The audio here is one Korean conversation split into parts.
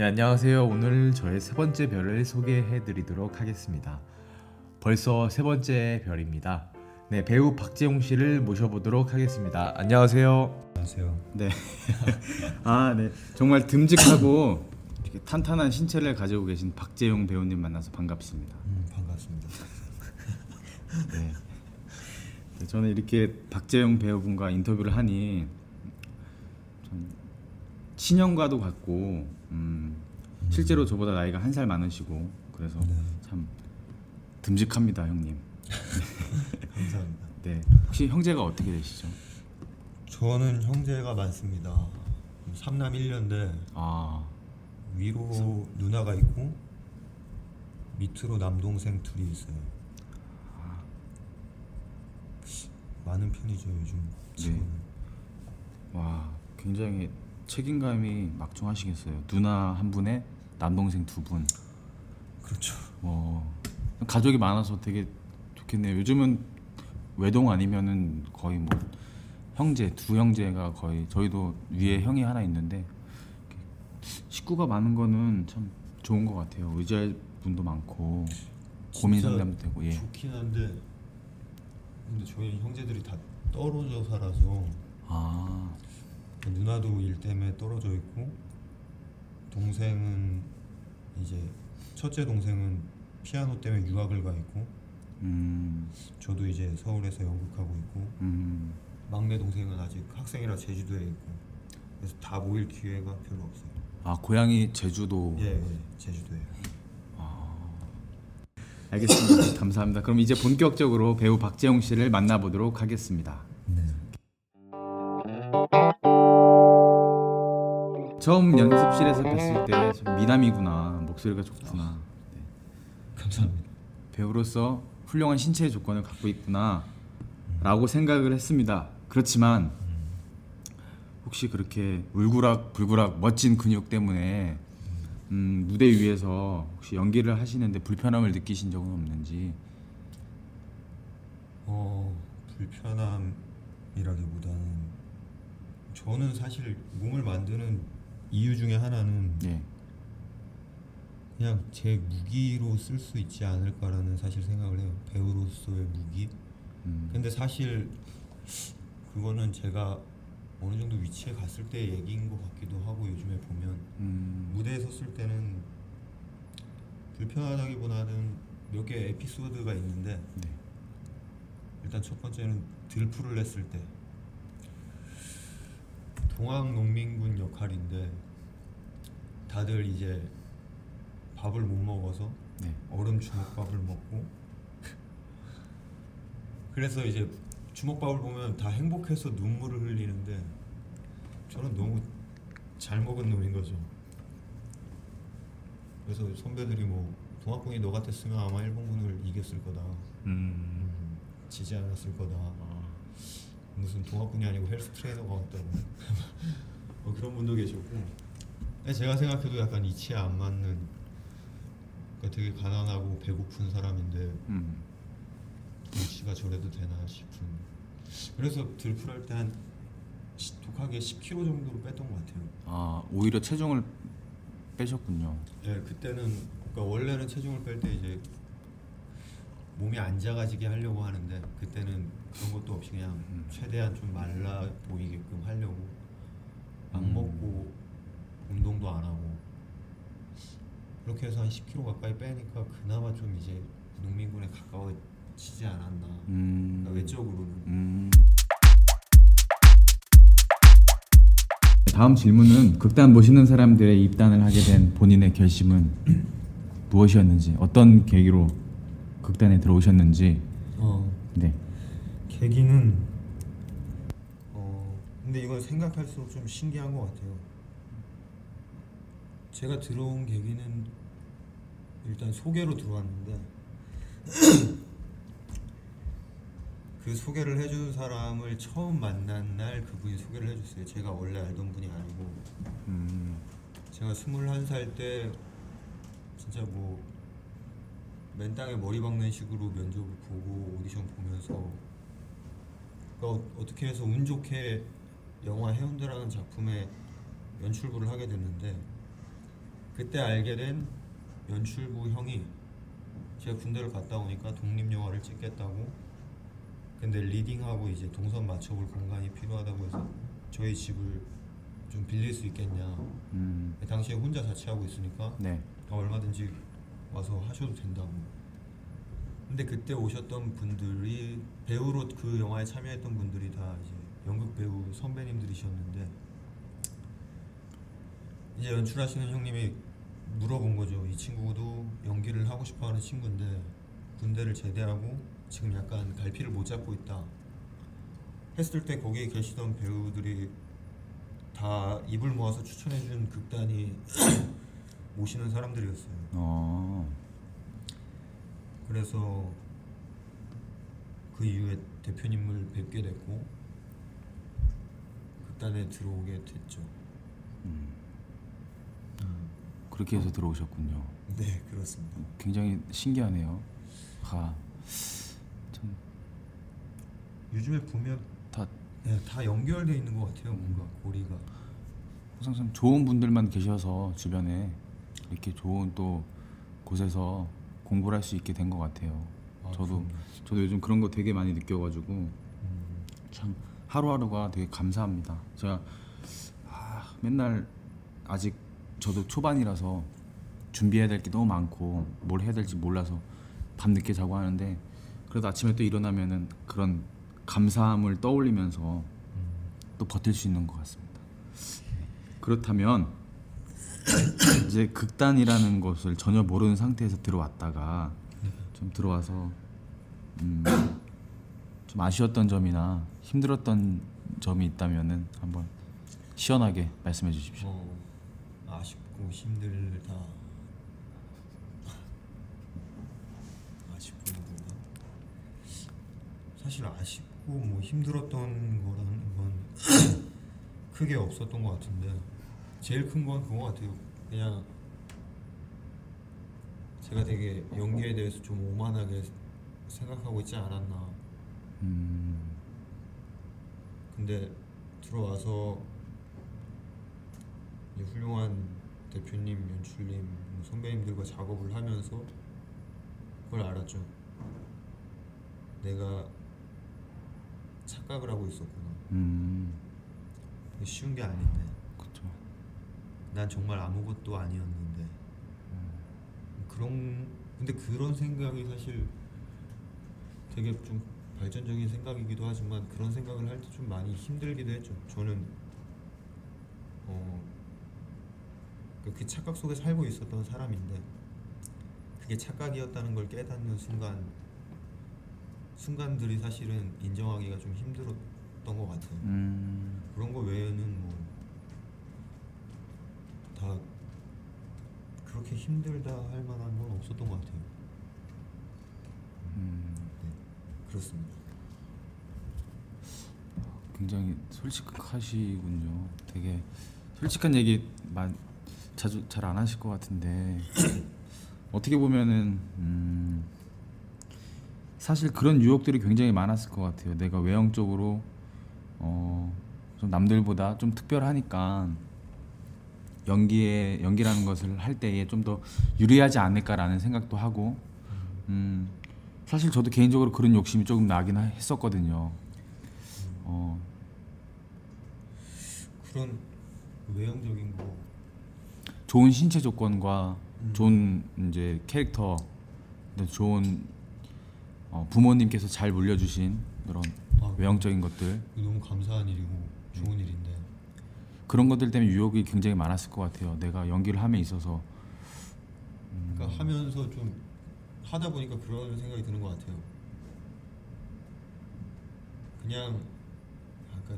네, 안녕하세요. 오늘 저의 세 번째 별을 소개해 드리도록 하겠습니다. 벌써 세 번째 별입니다. 네, 배우 박재홍 씨를 모셔보도록 하겠습니다. 안녕하세요. 안녕하세요. 네. 아, 네. 정말 듬직하고 탄탄한 신체를 가지고 계신 박재용 배우님 만나서 반갑습니다. 음, 반갑습니다. 네. 네, 저는 이렇게 박재용 배우분과 인터뷰를 하니 좀 친형과도 같고 음, 실제로 저보다 나이가 한 살 많으시고 그래서 네. 참 듬직합니다, 형님. 감사합니다. 네. 혹시 형제가 어떻게 되시죠? 저는 형제가 많습니다. 삼남 1년대 아, 위로 누나가 있고 밑으로 남동생 둘이 있어요. 많은 편이죠 요즘 치고는. 와, 굉장히 책임감이 막중하시겠어요. 누나 한 분에 남동생 두 분. 그렇죠. 와, 가족이 많아서 되게 좋겠네요. 요즘은 외동 아니면은 거의 뭐 형제 두 형제가 거의 저희도 위에 형이 하나 있는데 식구가 많은 거는 참 좋은 것 같아요. 의지할 분도 많고 고민 상담도 되고 예. 좋긴 한데 근데 저희 형제들이 다 떨어져 살아서 아, 누나도 일 때문에 떨어져 있고 동생은 이제 첫째 동생은 피아노 때문에 유학을 가 있고 음, 저도 이제 서울에서 연극하고 있고 음, 막내 동생은 아직 학생이라 제주도에 있고 그래서 다 모일 기회가 별로 없어요. 아 고향이 제주도. 예, 예 제주도에. 알겠습니다. 감사합니다. 그럼 이제 본격적으로 배우 박재홍 씨를 만나보도록 하겠습니다. 처음 연습실에서 뵀을 때 참 미남이구나 목소리가 좋구나 네. 감사합니다. 배우로서 훌륭한 신체의 조건을 갖고 있구나 라고 생각을 했습니다 그렇지만 혹시 그렇게 울그락 불그락 멋진 근육 때문에 음, 무대 위에서 혹시 연기를 하시는데 불편함을 느끼신 적은 없는지 어 불편함이라기보다는 저는 사실 몸을 만드는 이유 중에 하나는 예. 그냥 제 무기로 쓸 수 있지 않을까라는 사실 생각을 해요. 배우로서의 무기. 음, 근데 사실 그거는 제가 어느 정도 위치에 갔을 때 얘기인 것 같기도 하고 요즘에 보면 음, 무대에 섰을 때는 불편하다기보다는 몇 개 에피소드가 있는데 네. 일단 첫 번째는 들풀을 했을 때 동학 농민군 역할인데 다들 이제 밥을 못 먹어서 네. 얼음 주먹밥을 먹고 그래서 이제 주먹밥을 보면 다 행복해서 눈물을 흘리는데 저는 너무 잘 먹은 놈인 거죠. 그래서 선배들이 뭐 동학군이 너 같았으면 아마 일본군을 이겼을 거다. 음, 지지 않았을 거다. 무슨 동학군이 아니고 헬스 트레이너가 왔다고. 뭐 그런 분도 계셨고. 근데 제가 생각해도 약간 이치에 안 맞는. 그러니까 되게 가난하고 배고픈 사람인데 음. 이치가 저래도 되나 싶은. 그래서 들풀할 때 한 독하게 10kg 정도로 뺐던 것 같아요. 아 오히려 체중을 빼셨군요. 예, 그때는 그러니까 원래는 체중을 뺄 때 이제 몸이 안 작아지게 하려고 하는데 그때는 그런 것도 없이 그냥 음. 최대한 좀 말라 보이게끔 하려고 안 음. 먹고 운동도 안 하고 그렇게 해서 한 10kg 가까이 빼니까 그나마 좀 이제 농민군에 가까워지지 않았나 음. 그러니까 외적으로는 음. 다음 질문은 극단 모시는 사람들의 입단을 하게 된 본인의 결심은 무엇이었는지 어떤 계기로 극단에 들어오셨는지 어 네. 계기는 어 근데 이건 생각할수록 좀 신기한 것 같아요. 제가 들어온 계기는 일단 소개로 들어왔는데 그 소개를 해준 사람을 처음 만난 날 그분이 소개를 해줬어요. 제가 원래 알던 분이 아니고 음. 제가 21살 때 진짜 뭐 맨땅에 머리 박는 식으로 면접을 보고 오디션 보면서 그러니까 어- 어떻게 해서 운 좋게 영화 해운대라는 작품에 연출부를 하게 됐는데 그때 알게 된 연출부 형이 제가 군대를 갔다 오니까 독립 영화를 찍겠다고 근데 리딩하고 이제 동선 맞춰볼 공간이 필요하다고 해서 저희 집을 좀 빌릴 수 있겠냐 음, 당시에 혼자 자취하고 있으니까 네. 어, 얼마든지 와서 하셔도 된다고. 근데 그때 오셨던 분들이 배우로 그 영화에 참여했던 분들이 다 이제 연극 배우 선배님들이셨는데 이제 연출하시는 형님이 물어본 거죠. 이 친구도 연기를 하고 싶어하는 친구인데 군대를 제대하고 지금 약간 갈피를 못 잡고 있다. 했을 때 거기에 계시던 배우들이 다 입을 모아서 추천해준 극단이 모시는 사람들이었어요. 어, 그래서 그 이후에 대표님을 뵙게 됐고 극단에 들어오게 됐죠. 그렇게 해서 들어오셨군요. 네, 그렇습니다. 굉장히 신기하네요. 가, 참, 요즘에 보면 다 네, 다 연결돼 있는 것 같아요. 뭔가 고리가. 항상 참 좋은 분들만 계셔서 주변에 이렇게 좋은 또 곳에서 공부를 할 수 있게 된 것 같아요. 아, 저도 그럼요. 저도 요즘 그런 거 되게 많이 느껴가지고 음, 참 하루하루가 되게 감사합니다. 제가 아, 맨날 아직 저도 초반이라서 준비해야 될 게 너무 많고 뭘 해야 될지 몰라서 밤 늦게 자고 하는데 그래도 아침에 또 일어나면은 그런 감사함을 떠올리면서 음. 또 버틸 수 있는 것 같습니다. 그렇다면 이제 극단이라는 것을 전혀 모르는 상태에서 들어왔다가 좀 들어와서 음, 좀 아쉬웠던 점이나 힘들었던 점이 있다면은 한번 시원하게 말씀해 주십시오. 어, 아쉽고 힘들다. 아쉽고 힘들다. 사실 아쉽고 뭐 힘들었던 거라는 건 크게 없었던 것 같은데 제일 큰 건 그거 같아요. 그냥 제가 되게 연기에 대해서 좀 오만하게 생각하고 있지 않았나. 음, 근데 들어와서 이 훌륭한 대표님, 연출님, 선배님들과 작업을 하면서 그걸 알았죠. 내가 착각을 하고 있었구나. 음, 쉬운 게 아닌데. 난 정말 아무것도 아니었는데. 그런 근데 그런 생각이 사실 되게 좀 발전적인 생각이기도 하지만 그런 생각을 할 때 좀 많이 힘들기도 했죠. 저는 어, 그그 착각 속에 살고 있었던 사람인데 그게 착각이었다는 걸 깨닫는 순간 순간들이 사실은 인정하기가 좀 힘들었던 것 같아요. 음, 그런 거 외에는 뭐 다 그렇게 힘들다 할 만한 건 없었던 것 같아요. 음, 네, 그렇습니다. 굉장히 솔직하시군요. 되게 솔직한 얘기 만 자주 잘 안 하실 것 같은데 어떻게 보면은 음, 사실 그런 유혹들이 굉장히 많았을 것 같아요. 내가 외형적으로 어, 좀 남들보다 좀 특별하니까 연기에 연기라는 것을 할 때에 좀 더 유리하지 않을까라는 생각도 하고 음, 사실 저도 개인적으로 그런 욕심이 조금 나긴 하- 했었거든요. 어, 그런 외형적인 거 좋은 신체 조건과 음. 좋은 이제 캐릭터, 또 좋은 어, 부모님께서 잘 물려주신 그런 아, 외형적인 것들 너무 감사한 일이고 좋은 네. 일인데 그런 것들 때문에 유혹이 굉장히 많았을 것 같아요. 내가 연기를 함에 있어서 그러니까 하면서 좀 하다 보니까 그런 생각이 드는 것 같아요. 그냥 약간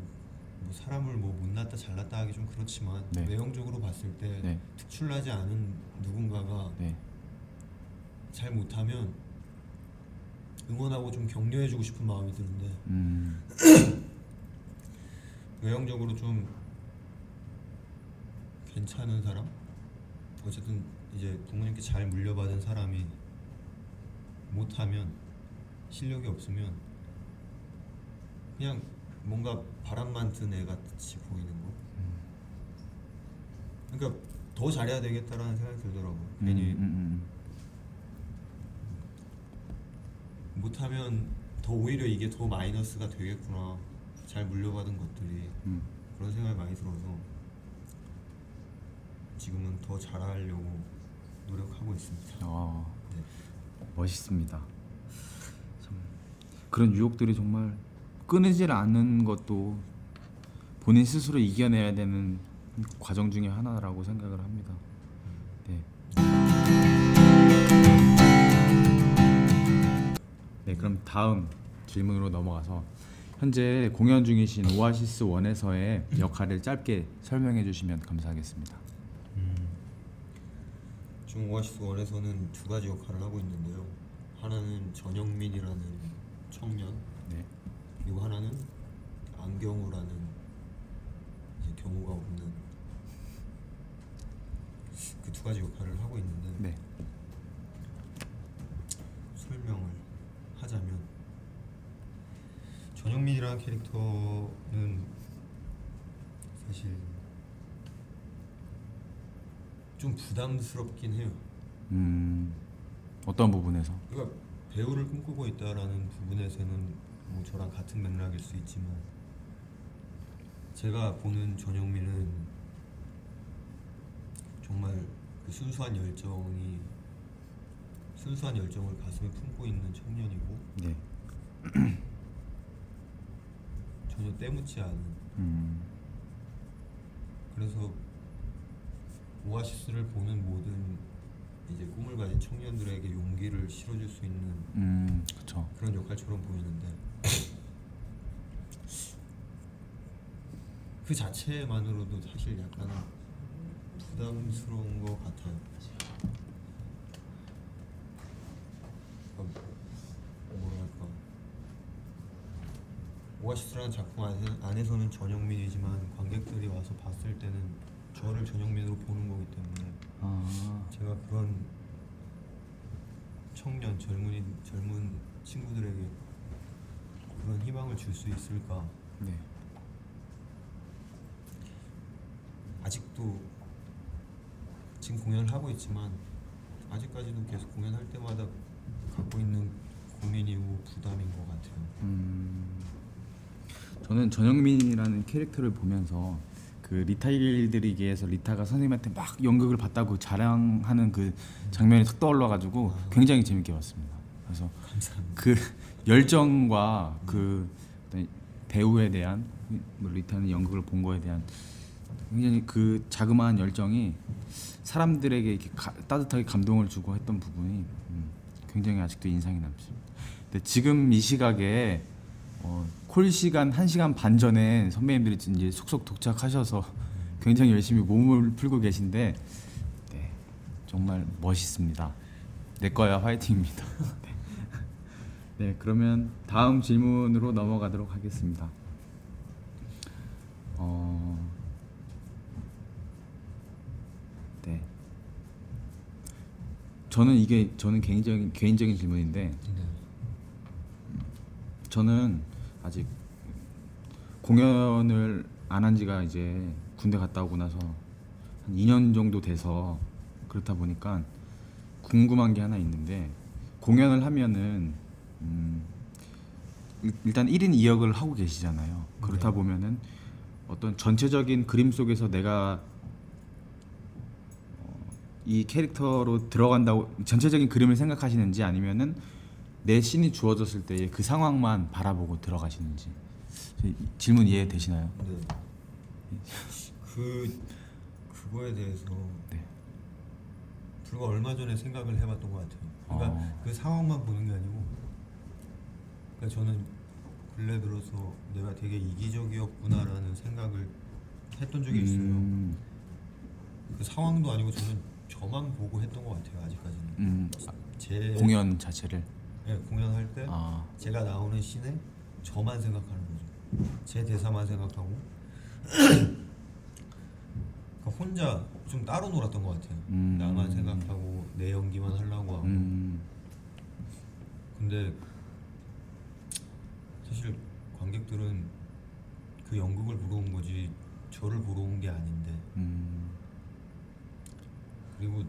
뭐 사람을 뭐 못났다 잘났다 하기 좀 그렇지만 네. 외형적으로 봤을 때 네, 특출나지 않은 누군가가 네, 잘 못하면 응원하고 좀 격려해주고 싶은 마음이 드는데 음, 외형적으로 좀 괜찮은 사람 어쨌든 이제 부모님께 잘 물려받은 사람이 못하면 실력이 없으면 그냥 뭔가 바람만 든 애 같이 보이는 거 그러니까 더 잘해야 되겠다라는 생각이 들더라고. 음, 괜히 음, 음, 못하면 더 오히려 이게 더 마이너스가 되겠구나. 잘 물려받은 것들이 음. 그런 생각이 많이 들어서 지금은 더 잘하려고 노력하고 있습니다. 아, 네. 멋있습니다. 참, 그런 유혹들이 정말 끊이질 않는 것도 본인 스스로 이겨내야 되는 과정 중에 하나라고 생각을 합니다. 네. 네, 그럼 다음 질문으로 넘어가서 현재 공연 중이신 오아시스 원에서의 역할을 짧게 설명해 주시면 감사하겠습니다. 지금 오아시스 원에서는 두 가지 역할을 하고 있는데요. 하나는 전영민이라는 청년, 네. 그리고 하나는 안경우라는 이제 경우가 없는 그 두 가지 역할을 하고 있는데 네. 설명을 하자면 전영민이라는 캐릭터는 사실 좀 부담스럽긴 해요. 음. 어떤 부분에서? 그러니까 배우를 꿈꾸고 있다라는 부분에서는 뭐 저랑 같은 맥락일 수 있지만 제가 보는 전영민은 정말 그 순수한 열정이 순수한 열정을 가슴에 품고 있는 청년이고 네. 전혀 때묻지 않은 음. 그래서 오아시스를 보는 모든 이제 꿈을 가진 청년들에게 용기를 실어줄 수 있는 음. 그렇죠. 그런 역할처럼 보이는데 그 자체만으로도 사실 약간 부담스러운 것 같아요. 어, 뭐랄까 오아시스라는 작품 안에- 안에서는 전영민이지만 관객들이 와서 봤을 때는 저를 전영민으로 보는 거기 때문에 아. 제가 그런 청년 젊은이 젊은 친구들에게 그런 희망을 줄 수 있을까 네. 아직도 지금 공연을 하고 있지만 아직까지도 계속 공연할 때마다 갖고 있는 고민이고 부담인 것 같아요. 음. 저는 전영민이라는 캐릭터를 보면서 그 리타 일들이기에서 리타가 선생님한테 막 연극을 봤다고 자랑하는 그 장면이 탁 떠올라가지고 굉장히 재밌게 봤습니다. 그래서 감사합니다. 그 열정과 그 배우에 대한 뭐 리타는 연극을 본 거에 대한 굉장히 그 자그마한 열정이 사람들에게 이렇게 가- 따뜻하게 감동을 주고 했던 부분이 음, 굉장히 아직도 인상이 남습니다. 근데 지금 이 시각에 어, 콜 시간 1 시간 반 전에 선배님들이 이제 속속 도착하셔서 굉장히 열심히 몸을 풀고 계신데 네, 정말 멋있습니다. 내 거야 화이팅입니다. 네. 네, 그러면 다음 질문으로 넘어가도록 하겠습니다. 어, 네. 저는 이게 저는 개인적인 개인적인 질문인데 네. 저는 아직 공연을 안 한 지가 이제 군대 갔다 오고 나서 한 2년 정도 돼서 그렇다 보니까 궁금한 게 하나 있는데 공연을 하면은 음 일- 일단 1인 2역을 하고 계시잖아요. 그렇다 네. 보면은 어떤 전체적인 그림 속에서 내가 어, 이 캐릭터로 들어간다고 전체적인 그림을 생각하시는지 아니면은 내 신이 주어졌을 때의 그 상황만 바라보고 들어가시는지 이- 질문 이해 되시나요? 네. 그 그거에 대해서 네. 불과 얼마 전에 생각을 해봤던 것 같아요. 그러니까 어. 그 상황만 보는 게 아니고, 그러니까 저는 근래 들어서 내가 되게 이기적이었구나라는 생각을 했던 적이 있어요. 음, 그 상황도 아니고 저는 저만 보고 했던 것 같아요. 아직까지는. 음, 제 공연 자체를 네, 공연할 때 아, 제가 나오는 씬에 저만 생각하는 거죠. 제 대사만 생각하고 그러니까 혼자 좀 따로 놀았던 것 같아요. 음. 나만 생각하고 내 연기만 하려고 하고. 음, 근데 사실 관객들은 그 연극을 보러 온 거지 저를 보러 온 게 아닌데 음, 그리고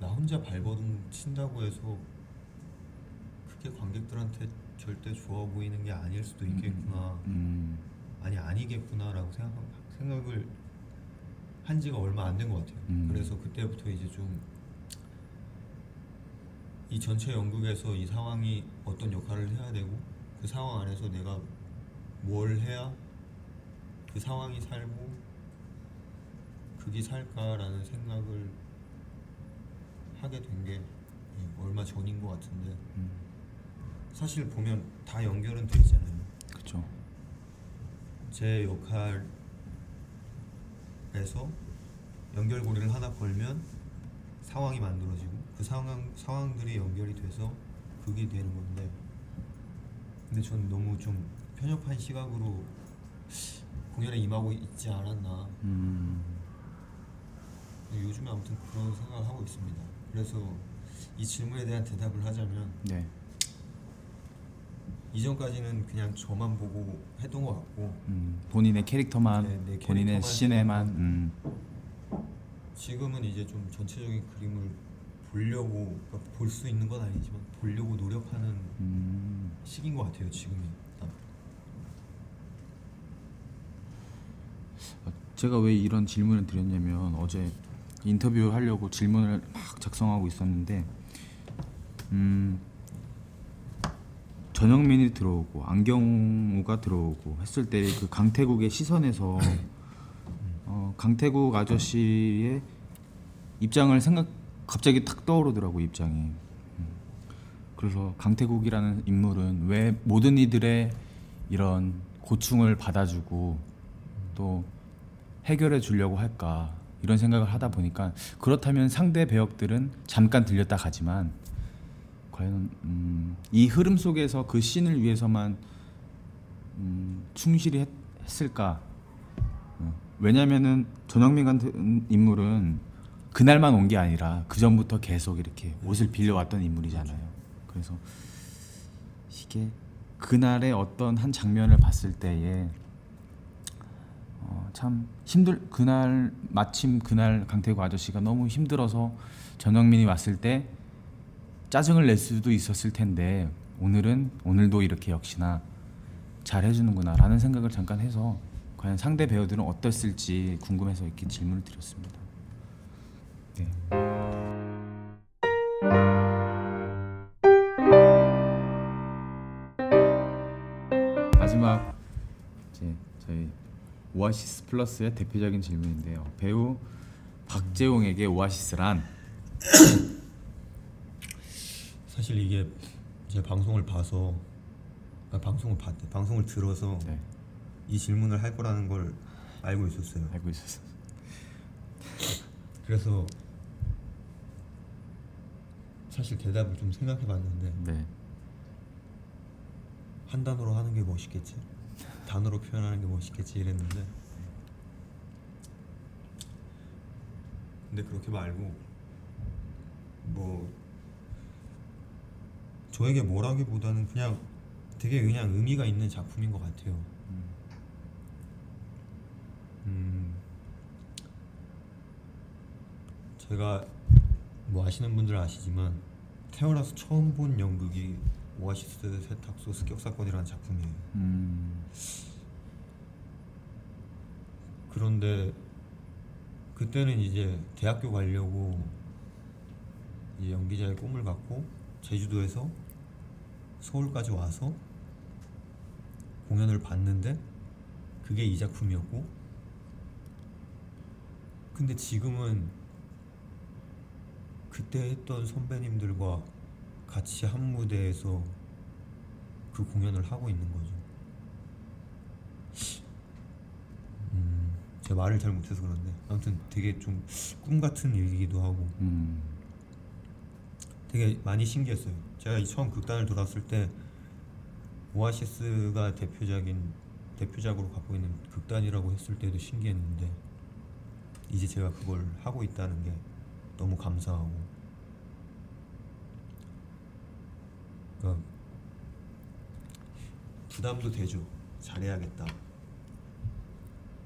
나 혼자 발버둥 친다고 해서 그게 관객들한테 절대 좋아 보이는 게 아닐 수도 있겠구나. 음, 아니 아니겠구나라고 생각 생각을 한 지가 얼마 안 된 것 같아요. 음. 그래서 그때부터 이제 좀 이 전체 연극에서 이 상황이 어떤 역할을 해야 되고 그 상황 안에서 내가 뭘 해야 그 상황이 살고 극이 살까라는 생각을 하게 된 게 얼마 전인 것 같은데 음, 사실 보면 다 연결은 돼 있잖아요. 그렇죠. 제 역할에서 연결고리를 하나 걸면 상황이 만들어지고 그 상황 상황들이 연결이 돼서 그게 되는 건데 근데 전 너무 좀 편협한 시각으로 공연에 임하고 있지 않았나 음, 요즘에 아무튼 그런 생각을 하고 있습니다. 그래서 이 질문에 대한 대답을 하자면 네. 이전까지는 그냥 저만 보고 했던 것 같고. 음, 본인의 캐릭터만, 네, 내 본인의 캐릭터만 시네만. 음, 지금은 이제 좀 전체적인 그림을 보려고 그러니까 볼 수 있는 건 아니지만 보려고 노력하는 음, 시기인 것 같아요 지금이. 딱. 제가 왜 이런 질문을 드렸냐면 어제 인터뷰 하려고 질문을 막 작성하고 있었는데 음, 전영민이 들어오고 안경우가 들어오고 했을 때 그 강태국의 시선에서 어, 강태국 아저씨의 입장을 생각 갑자기 탁 떠오르더라고 입장이. 음. 그래서 강태국이라는 인물은 왜 모든 이들의 이런 고충을 받아주고 또 해결해 주려고 할까 이런 생각을 하다 보니까 그렇다면 상대 배역들은 잠깐 들렸다 가지만 과연 음, 이 흐름 속에서 그 씬을 위해서만 음, 충실히 했, 했을까? 어, 왜냐면은 전영민 같은 인물은 그날만 온 게 아니라 그 전부터 계속 이렇게 옷을 빌려왔던 인물이잖아요. 그래서 이게 그날의 어떤 한 장면을 봤을 때에 어, 참 힘들 그날 마침 그날 강태구 아저씨가 너무 힘들어서 전영민이 왔을 때 짜증을 낼 수도 있었을 텐데 오늘은 오늘도 이렇게 역시나 잘 해주는구나라는 생각을 잠깐 해서 과연 상대 배우들은 어땠을지 궁금해서 이렇게 질문을 드렸습니다. 네. 마지막 이제 저희 오아시스 플러스의 대표적인 질문인데요. 배우 박재홍에게 오아시스란 사실 이게 제 방송을 봐서 아, 방송을 봤대 방송을 들어서 네, 이 질문을 할 거라는 걸 알고 있었어요. 알고 있었어요. 그래서 사실 대답을 좀 생각해봤는데 네. 한 단어로 하는 게 멋있겠지 단어로 표현하는 게 멋있겠지 이랬는데 근데 그렇게 말고 뭐 저에게 뭐라기보다는 그냥 되게 그냥 의미가 있는 작품인 것 같아요. 음. 제가 뭐 아시는 분들 아시지만 태어나서 처음 본 연극이 오아시스 세탁소 습격사건이라는 작품이에요. 음, 그런데 그때는 이제 대학교 가려고 이제 연기자의 꿈을 갖고 제주도에서 서울까지 와서 공연을 봤는데 그게 이 작품이었고 근데 지금은 그때 했던 선배님들과 같이 한 무대에서 그 공연을 하고 있는 거죠. 음, 제 말을 잘 못해서 그런데 아무튼 되게 좀 꿈 같은 얘기기도 하고. 음, 되게 많이 신기했어요. 제가 이 처음 극단을 돌았을 때 오아시스가 대표작인 대표작으로 갖고 있는 극단이라고 했을 때도 신기했는데 이제 제가 그걸 하고 있다는 게 너무 감사하고 그러니까 부담도 되죠. 잘해야겠다.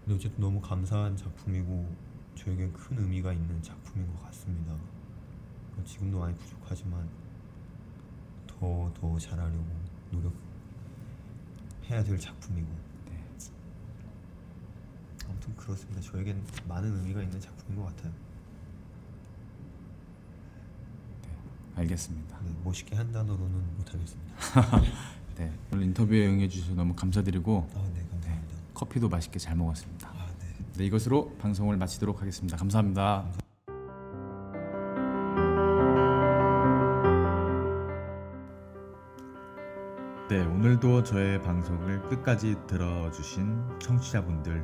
근데 어쨌든 너무 감사한 작품이고 저에겐 큰 의미가 있는 작품인 것 같습니다. 어, 지금도 많이 부족하지만 더 더 잘하려고 노력해야 될 작품이고 네. 아무튼 그렇습니다. 저에겐 많은 의미가 있는 작품인 것 같아요. 알겠습니다. 네, 멋있게 한 단어로는 못하겠습니다. 네. 오늘 인터뷰에 응해 주셔서 너무 감사드리고 아, 네, 감사합니다. 커피도 맛있게 잘 먹었습니다. 아, 네. 네, 이것으로 방송을 마치도록 하겠습니다. 감사합니다. 네, 오늘도 저의 방송을 끝까지 들어주신 청취자분들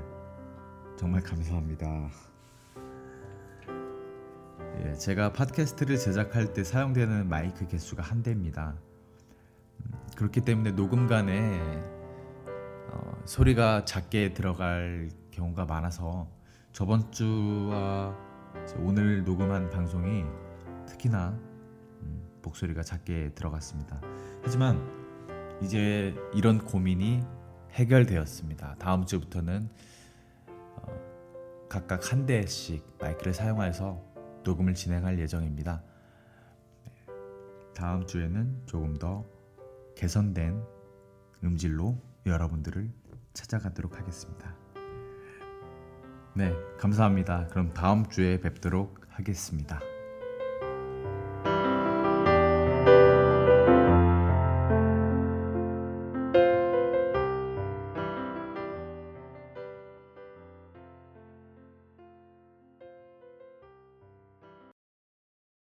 정말 감사합니다. 예, 제가 팟캐스트를 제작할 때 사용되는 마이크 개수가 한 대입니다. 음, 그렇기 때문에 녹음간에 어, 소리가 작게 들어갈 경우가 많아서 저번 주와 오늘 녹음한 방송이 특히나 음, 목소리가 작게 들어갔습니다. 하지만 이제 이런 고민이 해결되었습니다. 다음 주부터는 어, 각각 한 대씩 마이크를 사용해서 녹음을 진행할 예정입니다. 네, 다음 주에는 조금 더 개선된 음질로 여러분들을 찾아가도록 하겠습니다. 네, 감사합니다. 그럼 다음 주에 뵙도록 하겠습니다.